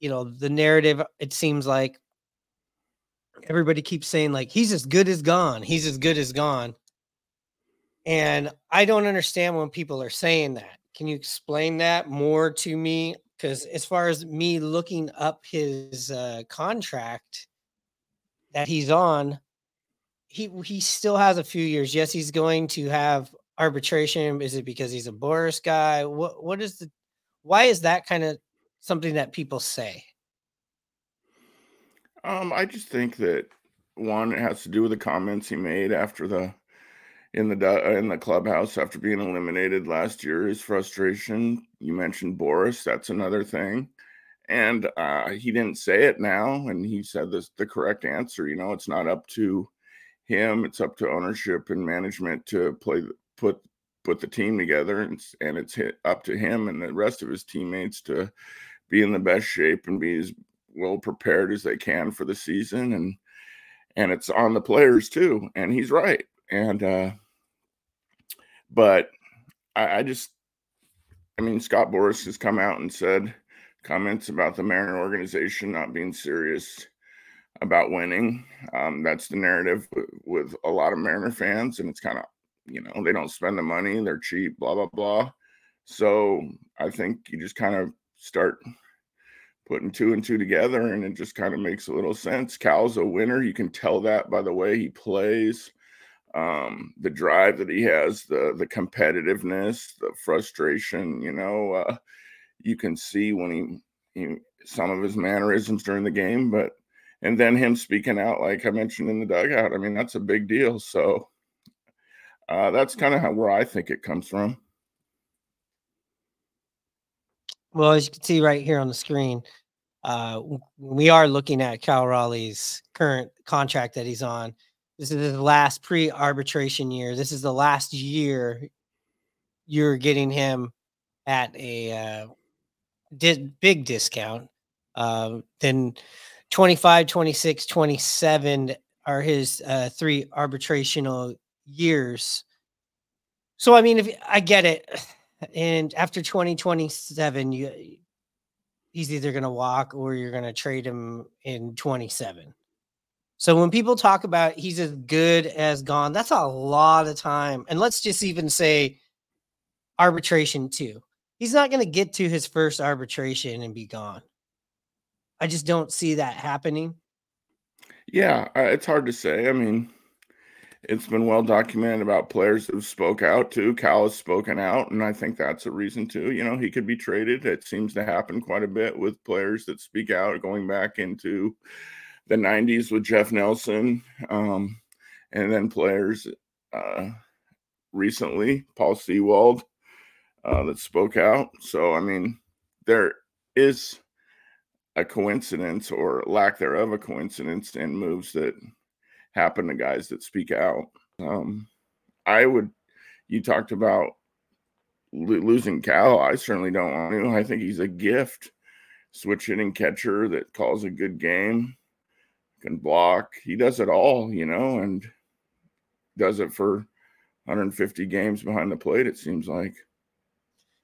you know, the narrative, it seems like everybody keeps saying, like, he's as good as gone. He's as good as gone. And I don't understand when people are saying that. Can you explain that more to me? Because as far as me looking up his uh, contract that he's on, he he still has a few years. Yes, he's going to have arbitration. Is it because he's a Boras guy? What what is the why is that kind of something that people say? Um, I just think that one it has to do with the comments he made after the in the in the clubhouse after being eliminated last year. His frustration. You mentioned Boras. That's another thing. And uh, he didn't say it now, and he said this the correct answer. You know, it's not up to him; it's up to ownership and management to play put put the team together, and, and it's up to him and the rest of his teammates to be in the best shape and be as well prepared as they can for the season. And and it's on the players too. And he's right. And uh, but I, I just, I mean, Scott Boras has come out and said comments about the Mariner organization not being serious about winning. Um, that's the narrative with, with a lot of Mariner fans, and it's kind of, you know, they don't spend the money, they're cheap, blah blah blah. So I think you just kind of start putting two and two together, and it just kind of makes a little sense. Cal's a winner. You can tell that by the way he plays um, the drive that he has, the the competitiveness, the frustration. You know, uh, you can see when he, he some of his mannerisms during the game, but and then him speaking out, like I mentioned in the dugout. I mean, that's a big deal. So uh, that's kind of where I think it comes from. Well, as you can see right here on the screen, uh, we are looking at Cal Raleigh's current contract that he's on. This is his last pre-arbitration year. This is the last year you're getting him at a uh, di- big discount. Uh, then 25, 26, 27 are his uh, three arbitrational years. So I mean, if I get it, and after 2027, you he's either going to walk or you're going to trade him in 27. So when people talk about he's as good as gone, that's a lot of time. And let's just even say arbitration too. He's not going to get to his first arbitration and be gone. I just don't see that happening. Yeah, uh, it's hard to say. I mean, it's been well documented about players who've spoke out too. Cal has spoken out, and I think that's a reason too. You know, he could be traded. It seems to happen quite a bit with players that speak out, going back into the 90s with Jeff Nelson, um, and then players uh, recently, Paul Sewald, uh, that spoke out. So, I mean, there is a coincidence or lack thereof a coincidence in moves that happen to guys that speak out. Um, I would, you talked about lo- losing Cal. I certainly don't want to. I think he's a gift, switch hitting catcher that calls a good game can block. He does it all, you know, and does it for 150 games behind the plate. It seems like.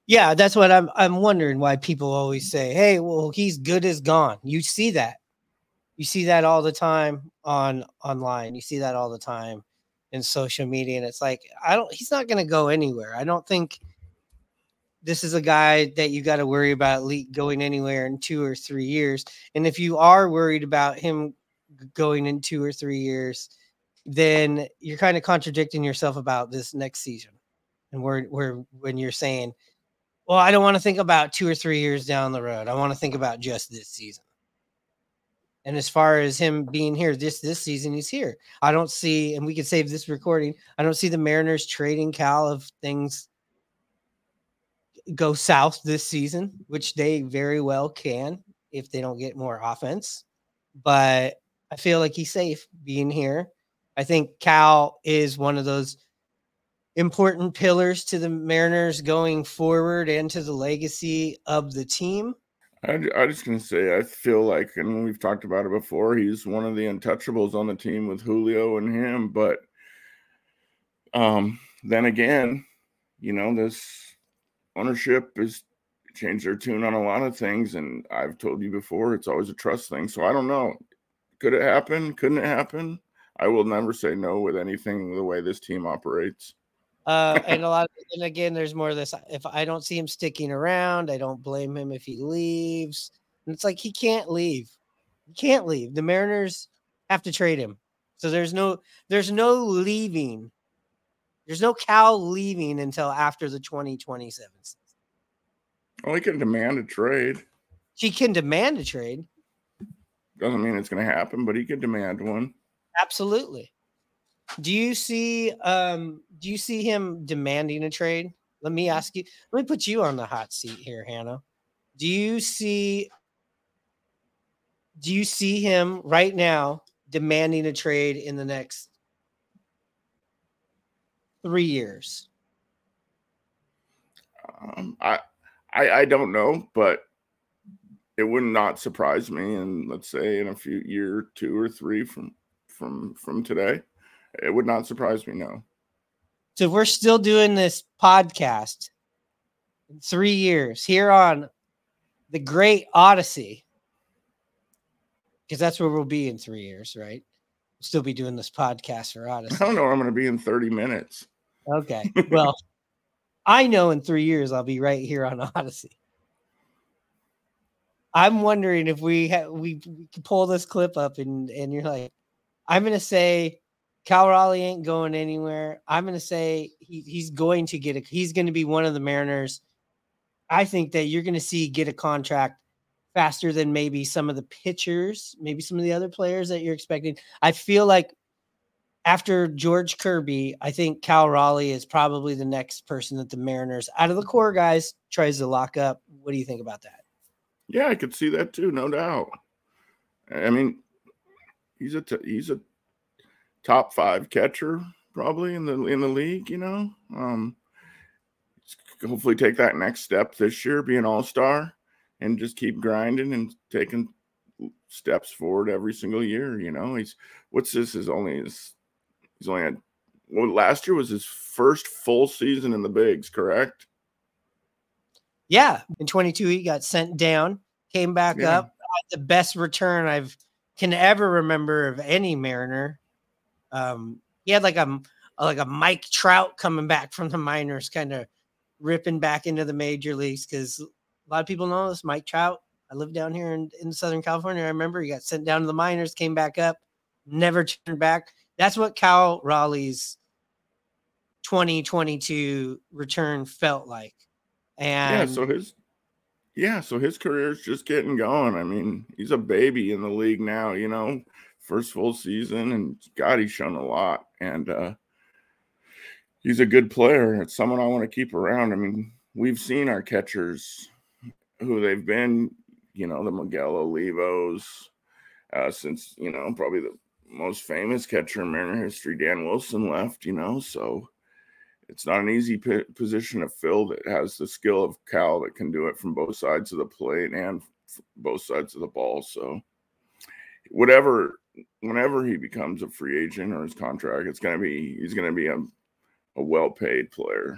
Yeah, that's what I'm. I'm wondering why people always say, "Hey, well, he's good as gone." You see that. You see that all the time on online. You see that all the time in social media, and it's like I don't. He's not going to go anywhere. I don't think this is a guy that you got to worry about going anywhere in two or three years. And if you are worried about him going in two or three years, then you're kind of contradicting yourself about this next season. And we're, we're when you're saying, well, I don't want to think about two or three years down the road. I want to think about just this season. And as far as him being here this this season, he's here. I don't see, and we can save this recording. I don't see the Mariners trading Cal if things go south this season, which they very well can if they don't get more offense. But I feel like he's safe being here. I think Cal is one of those important pillars to the Mariners going forward and to the legacy of the team. I, I just gonna say I feel like, and we've talked about it before. He's one of the untouchables on the team with Julio and him. But um, then again, you know this ownership has changed their tune on a lot of things. And I've told you before, it's always a trust thing. So I don't know. Could it happen? Couldn't it happen? I will never say no with anything the way this team operates. Uh, and a lot, of, and again, there's more of this. If I don't see him sticking around, I don't blame him if he leaves. And it's like he can't leave. He can't leave. The Mariners have to trade him. So there's no there's no leaving. There's no Cal leaving until after the 2027 season. Well, he can demand a trade. He can demand a trade. Doesn't mean it's going to happen, but he can demand one. Absolutely. Do you see um do you see him demanding a trade? Let me ask you. Let me put you on the hot seat here, Hannah. Do you see do you see him right now demanding a trade in the next 3 years? Um, I, I I don't know, but it would not surprise me. And let's say in a few year, two or three from from from today, it would not surprise me. No. So we're still doing this podcast in three years here on the Great Audacy, because that's where we'll be in three years, right? We'll still be doing this podcast for Audacy. I don't know. I'm going to be in 30 minutes. Okay. Well, I know in three years I'll be right here on Audacy. I'm wondering if we ha- we, we pull this clip up and and you're like, I'm gonna say Cal Raleigh ain't going anywhere. I'm gonna say he, he's going to get a he's gonna be one of the Mariners. I think that you're gonna see get a contract faster than maybe some of the pitchers, maybe some of the other players that you're expecting. I feel like after George Kirby, I think Cal Raleigh is probably the next person that the Mariners, out of the core guys, tries to lock up. What do you think about that? Yeah, I could see that too, no doubt. I mean, he's a t- he's a top five catcher probably in the in the league. You know, um, hopefully take that next step this year, be an all star, and just keep grinding and taking steps forward every single year. You know, he's what's this is only his he's only had well last year was his first full season in the bigs, correct? Yeah, in 22 he got sent down, came back Yeah. up. The best return I've can ever remember of any Mariner. Um, he had like a like a Mike Trout coming back from the minors, kind of ripping back into the major leagues because a lot of people know this. Mike Trout. I live down here in, in Southern California. I remember he got sent down to the minors, came back up, never turned back. That's what Cal Raleigh's 2022 return felt like. And yeah, so his yeah, so his career's just getting going. I mean, he's a baby in the league now, you know, first full season, and God, he's shown a lot. And uh he's a good player. It's someone I want to keep around. I mean, we've seen our catchers who they've been, you know, the Miguel Olivos, uh, since, you know, probably the most famous catcher in Mariner history, Dan Wilson left, you know, so it's not an easy p- position to fill that has the skill of Cal that can do it from both sides of the plate and both sides of the ball. So, whatever, whenever he becomes a free agent or his contract, it's going to be he's going to be a, a well paid player.